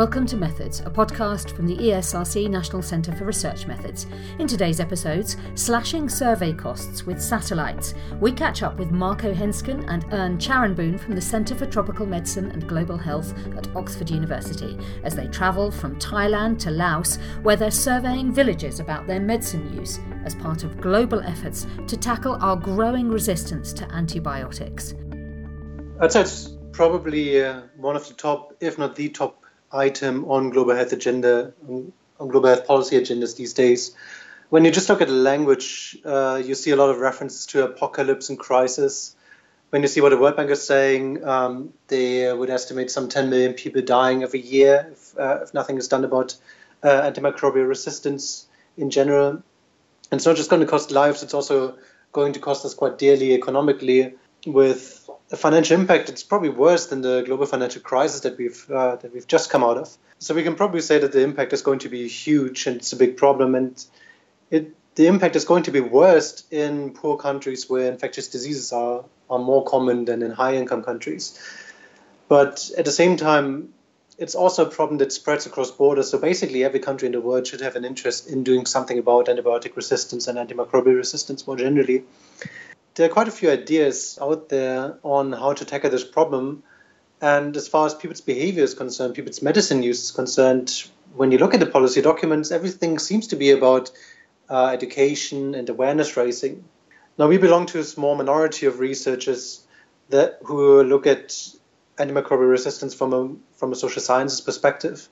Welcome to Methods, a podcast from the ESRC National Centre for Research Methods. In today's episodes, slashing survey costs with satellites, we catch up with Marco Haenssgen and Ern Charoenboon from the Centre for Tropical Medicine and Global Health at Oxford University as they travel from Thailand to Laos, where they're surveying villages about their medicine use as part of global efforts to tackle our growing resistance to antibiotics. I'd say it's probably uh, one of the top, if not the top item on global health agenda, on, global health policy agendas these days. When you just look at the language, uh, you see a lot of references to apocalypse and crisis. When you see what the World Bank is saying, um, they would estimate some 10 million people dying every year if, uh, if nothing is done about uh, antimicrobial resistance in general. And it's not just going to cost lives, it's also going to cost us quite dearly economically with the financial impact it's probably worse than the global financial crisis that we've uh, that we've just come out of. So we can probably say that the impact is going to be huge and it's a big problem and it the impact is going to be worst in poor countries where infectious diseases are are more common than in high income countries. But at the same time, it's also a problem that spreads across borders. So basically, every country in the world should have an interest in doing something about antibiotic resistance and antimicrobial resistance more generally there are quite a few ideas out there on how to tackle this problem. And as far as people's behavior is concerned, people's medicine use is concerned, when you look at the policy documents, everything seems to be about uh, education and awareness raising. Now, we belong to a small minority of researchers that who look at antimicrobial resistance from a from a social sciences perspective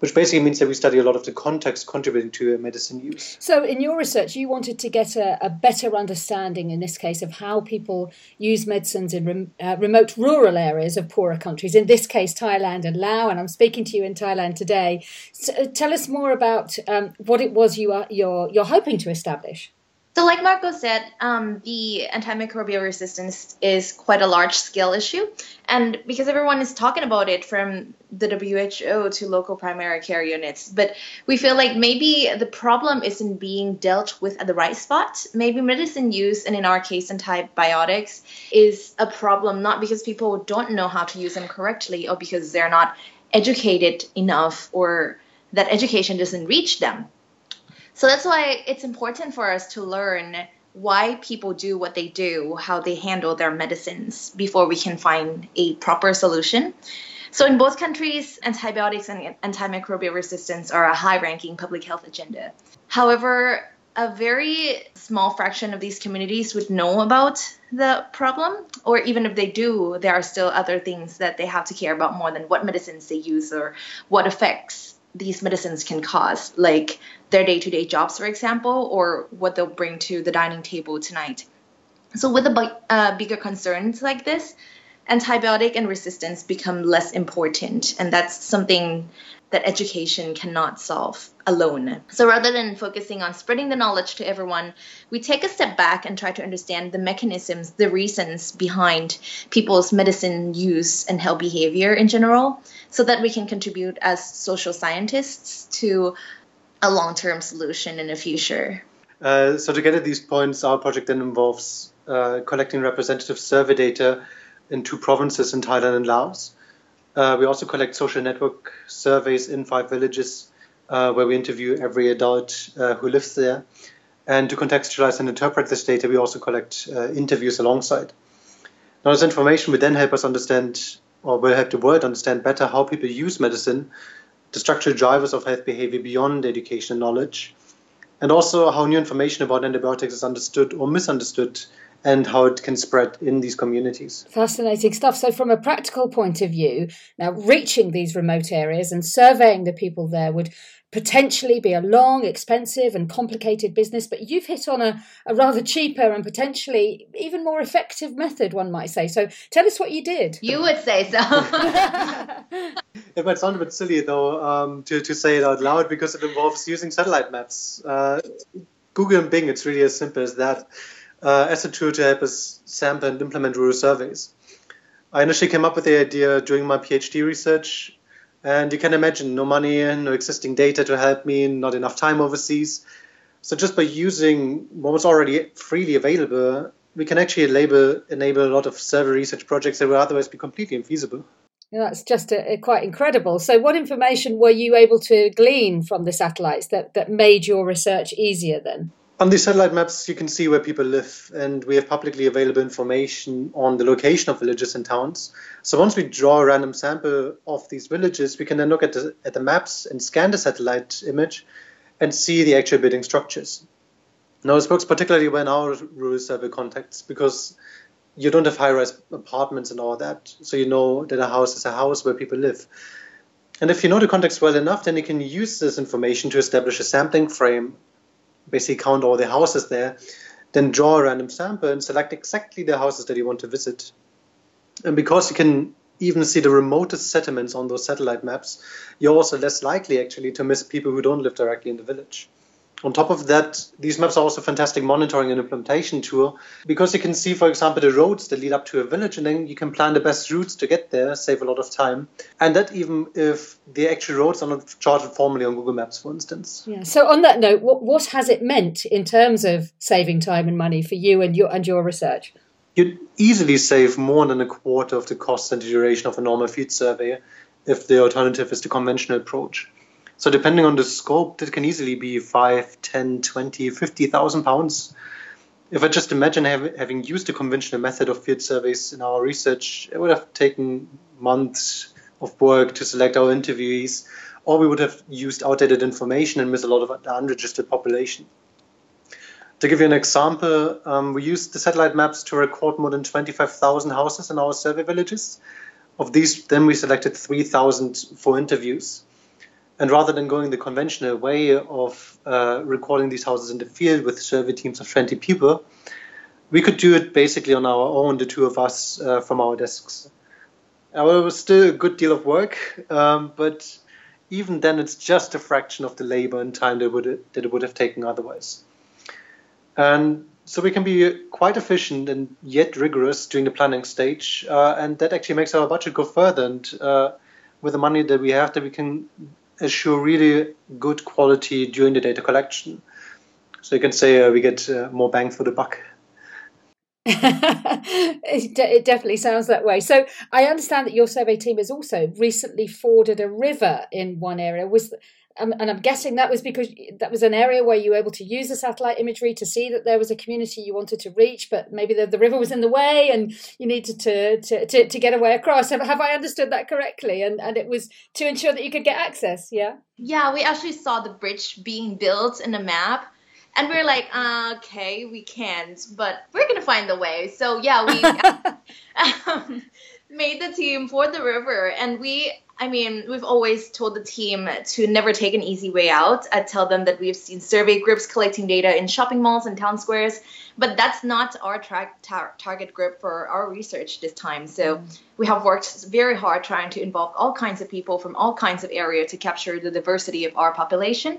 which basically means that we study a lot of the context contributing to medicine use. So, in your research, you wanted to get a, a better understanding, in this case, of how people use medicines in rem, uh, remote rural areas of poorer countries, in this case, Thailand and Laos. And I'm speaking to you in Thailand today. So, uh, tell us more about um, what it was you are, you're, you're hoping to establish. So, like Marco said, um, the antimicrobial resistance is quite a large scale issue. And because everyone is talking about it from the WHO to local primary care units, but we feel like maybe the problem isn't being dealt with at the right spot. Maybe medicine use, and in our case, antibiotics, is a problem not because people don't know how to use them correctly or because they're not educated enough or that education doesn't reach them so that's why it's important for us to learn why people do what they do, how they handle their medicines before we can find a proper solution. So, in both countries, antibiotics and antimicrobial resistance are a high ranking public health agenda. However, a very small fraction of these communities would know about the problem, or even if they do, there are still other things that they have to care about more than what medicines they use or what effects these medicines can cause, like their day to day jobs, for example, or what they'll bring to the dining table tonight. So, with the uh, bigger concerns like this, antibiotic and resistance become less important, and that's something that education cannot solve alone. So rather than focusing on spreading the knowledge to everyone, we take a step back and try to understand the mechanisms, the reasons behind people's medicine use and health behavior in general, so that we can contribute as social scientists to a long term solution in the future. Uh, so, to get at these points, our project then involves uh, collecting representative survey data in two provinces in Thailand and Laos. Uh, we also collect social network surveys in five villages uh, where we interview every adult uh, who lives there. And to contextualize and interpret this data, we also collect uh, interviews alongside. Now, this information will then help us understand, or will help the world understand better how people use medicine, the structural drivers of health behavior beyond education and knowledge, and also how new information about antibiotics is understood or misunderstood and how it can spread in these communities. Fascinating stuff. So, from a practical point of view, now reaching these remote areas and surveying the people there would potentially be a long, expensive, and complicated business, but you've hit on a, a rather cheaper and potentially even more effective method, one might say. So, tell us what you did. You would say so. it might sound a bit silly, though, um, to, to say it out loud because it involves using satellite maps. Uh, Google and Bing, it's really as simple as that uh, as a tool to help us sample and implement rural surveys. I initially came up with the idea during my PhD research, and you can imagine no money, no existing data to help me, not enough time overseas. So just by using what was already freely available, we can actually enable, enable a lot of survey research projects that would otherwise be completely infeasible. That's just a, a quite incredible. So, what information were you able to glean from the satellites that, that made your research easier then? On these satellite maps, you can see where people live, and we have publicly available information on the location of villages and towns. So once we draw a random sample of these villages, we can then look at the, at the maps and scan the satellite image and see the actual building structures. Now, this works particularly when our rural survey contacts because you don't have high-rise apartments and all that, so you know that a house is a house where people live. And if you know the context well enough, then you can use this information to establish a sampling frame, basically count all the houses there, then draw a random sample and select exactly the houses that you want to visit. And because you can even see the remotest settlements on those satellite maps, you're also less likely actually to miss people who don't live directly in the village. On top of that, these maps are also a fantastic monitoring and implementation tool because you can see, for example, the roads that lead up to a village, and then you can plan the best routes to get there, save a lot of time. And that even if the actual roads are not charted formally on Google Maps, for instance. Yeah. So on that note, what, what has it meant in terms of saving time and money for you and your and your research? You'd easily save more than a quarter of the cost and the duration of a normal field survey if the alternative is the conventional approach. So depending on the scope, that can easily be 5, 10, 20, 50,000 pounds. If I just imagine have, having used the conventional method of field surveys in our research, it would have taken months of work to select our interviewees, or we would have used outdated information and missed a lot of the unregistered population. To give you an example, um, we used the satellite maps to record more than 25,000 houses in our survey villages. Of these, then we selected 3,000 for interviews. And rather than going the conventional way of uh, recording these houses in the field with survey teams of 20 people, we could do it basically on our own, the two of us uh, from our desks. However, it was still a good deal of work, um, but even then, it's just a fraction of the labor and time that, would, that it would have taken otherwise. And so we can be quite efficient and yet rigorous during the planning stage, uh, and that actually makes our budget go further. And uh, with the money that we have, that we can assure really good quality during the data collection. So you can say uh, we get uh, more bang for the buck. it, it, definitely sounds that way. So I understand that your survey team has also recently forded a river in one area. Was um, and I'm guessing that was because that was an area where you were able to use the satellite imagery to see that there was a community you wanted to reach, but maybe the, the river was in the way and you needed to, to, to, to get a way across. Have, have I understood that correctly? And, and it was to ensure that you could get access, yeah? Yeah, we actually saw the bridge being built in the map. And we are like, uh, okay, we can't, but we're gonna find the way. So yeah, we um, made the team for the river, and we I mean, we've always told the team to never take an easy way out. I tell them that we've seen survey groups collecting data in shopping malls and town squares, but that's not our tra- tar- target group for our research this time. So mm. we have worked very hard trying to involve all kinds of people from all kinds of areas to capture the diversity of our population.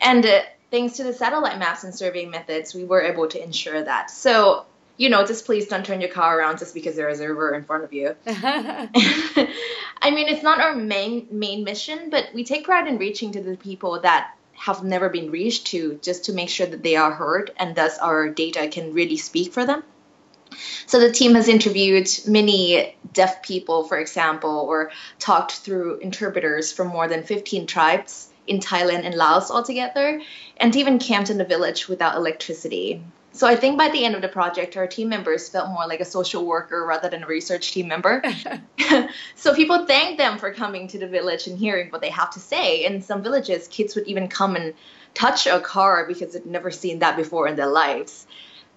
And uh, thanks to the satellite maps and survey methods, we were able to ensure that. So you know, just please don't turn your car around just because there is a river in front of you. I mean, it's not our main main mission, but we take pride in reaching to the people that have never been reached to, just to make sure that they are heard, and thus our data can really speak for them. So the team has interviewed many deaf people, for example, or talked through interpreters from more than 15 tribes in Thailand and Laos altogether, and even camped in a village without electricity. So I think by the end of the project, our team members felt more like a social worker rather than a research team member. so people thanked them for coming to the village and hearing what they have to say. In some villages, kids would even come and touch a car because they'd never seen that before in their lives.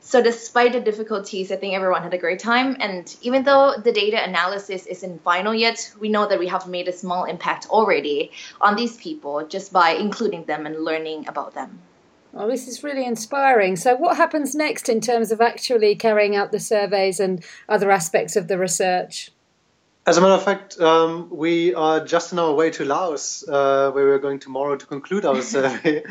So despite the difficulties, I think everyone had a great time. And even though the data analysis isn't final yet, we know that we have made a small impact already on these people just by including them and learning about them. Oh, this is really inspiring. So, what happens next in terms of actually carrying out the surveys and other aspects of the research? As a matter of fact, um, we are just on our way to Laos, uh, where we're going tomorrow to conclude our survey.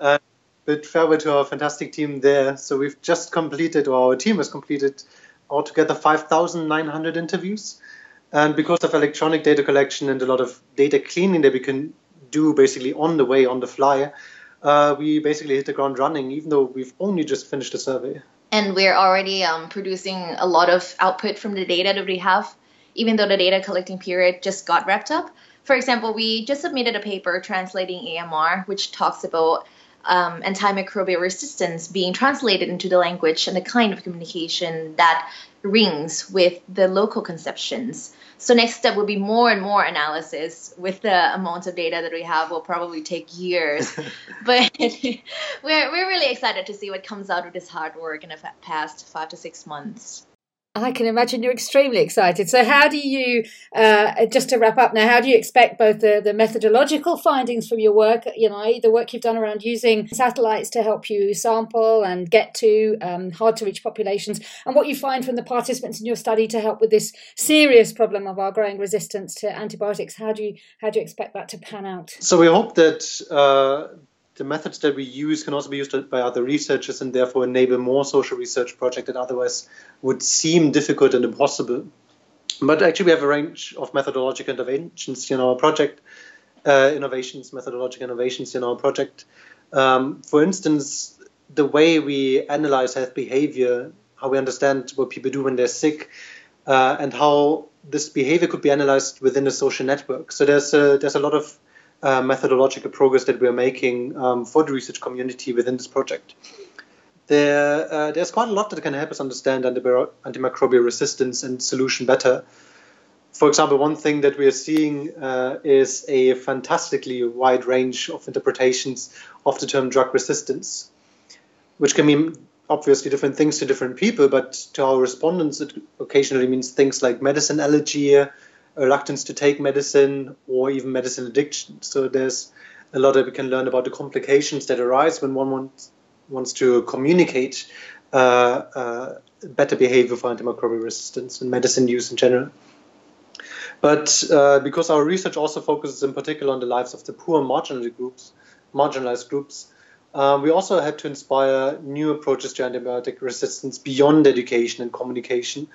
uh, but farewell to our fantastic team there. So, we've just completed, or our team has completed altogether 5,900 interviews. And because of electronic data collection and a lot of data cleaning that we can do basically on the way, on the fly, uh, we basically hit the ground running, even though we've only just finished the survey. And we're already um, producing a lot of output from the data that we have even though the data collecting period just got wrapped up. For example, we just submitted a paper translating AMR, which talks about um, antimicrobial resistance being translated into the language and the kind of communication that rings with the local conceptions. So next step will be more and more analysis. With the amount of data that we have, will probably take years. but we're we're really excited to see what comes out of this hard work in the past five to six months. I can imagine you're extremely excited. So, how do you, uh, just to wrap up now, how do you expect both the, the methodological findings from your work, you know, the work you've done around using satellites to help you sample and get to um, hard to reach populations, and what you find from the participants in your study to help with this serious problem of our growing resistance to antibiotics? How do you how do you expect that to pan out? So, we hope that. Uh, the methods that we use can also be used by other researchers and therefore enable more social research projects that otherwise would seem difficult and impossible. But actually, we have a range of methodological interventions in our project, uh, innovations, methodological innovations in our project. Um, for instance, the way we analyze health behavior, how we understand what people do when they're sick, uh, and how this behavior could be analyzed within a social network. So there's a, there's a lot of uh, methodological progress that we're making um, for the research community within this project. There, uh, there's quite a lot that can help us understand antimicrobial resistance and solution better. For example, one thing that we are seeing uh, is a fantastically wide range of interpretations of the term drug resistance, which can mean obviously different things to different people, but to our respondents, it occasionally means things like medicine allergy, reluctance to take medicine or even medicine addiction. So there's a lot that we can learn about the complications that arise when one wants, wants to communicate uh, uh, better behavior for antimicrobial resistance and medicine use in general. But uh, because our research also focuses in particular on the lives of the poor and marginalized groups, marginalized groups, uh, we also had to inspire new approaches to antibiotic resistance beyond education and communication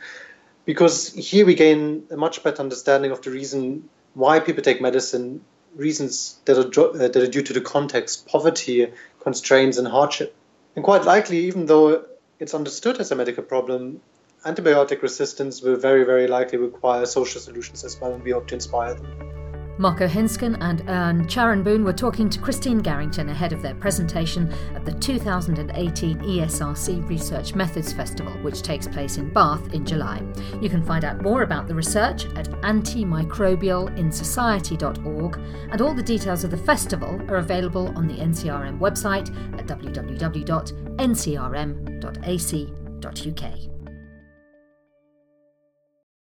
because here we gain a much better understanding of the reason why people take medicine, reasons that are, uh, that are due to the context, poverty, constraints, and hardship. And quite likely, even though it's understood as a medical problem, antibiotic resistance will very, very likely require social solutions as well, and we hope to inspire them. Marco Haenssgen and Ern Charoenboon were talking to Christine Garrington ahead of their presentation at the 2018 ESRC Research Methods Festival, which takes place in Bath in July. You can find out more about the research at antimicrobialinsociety.org, and all the details of the festival are available on the NCRM website at www.ncrm.ac.uk.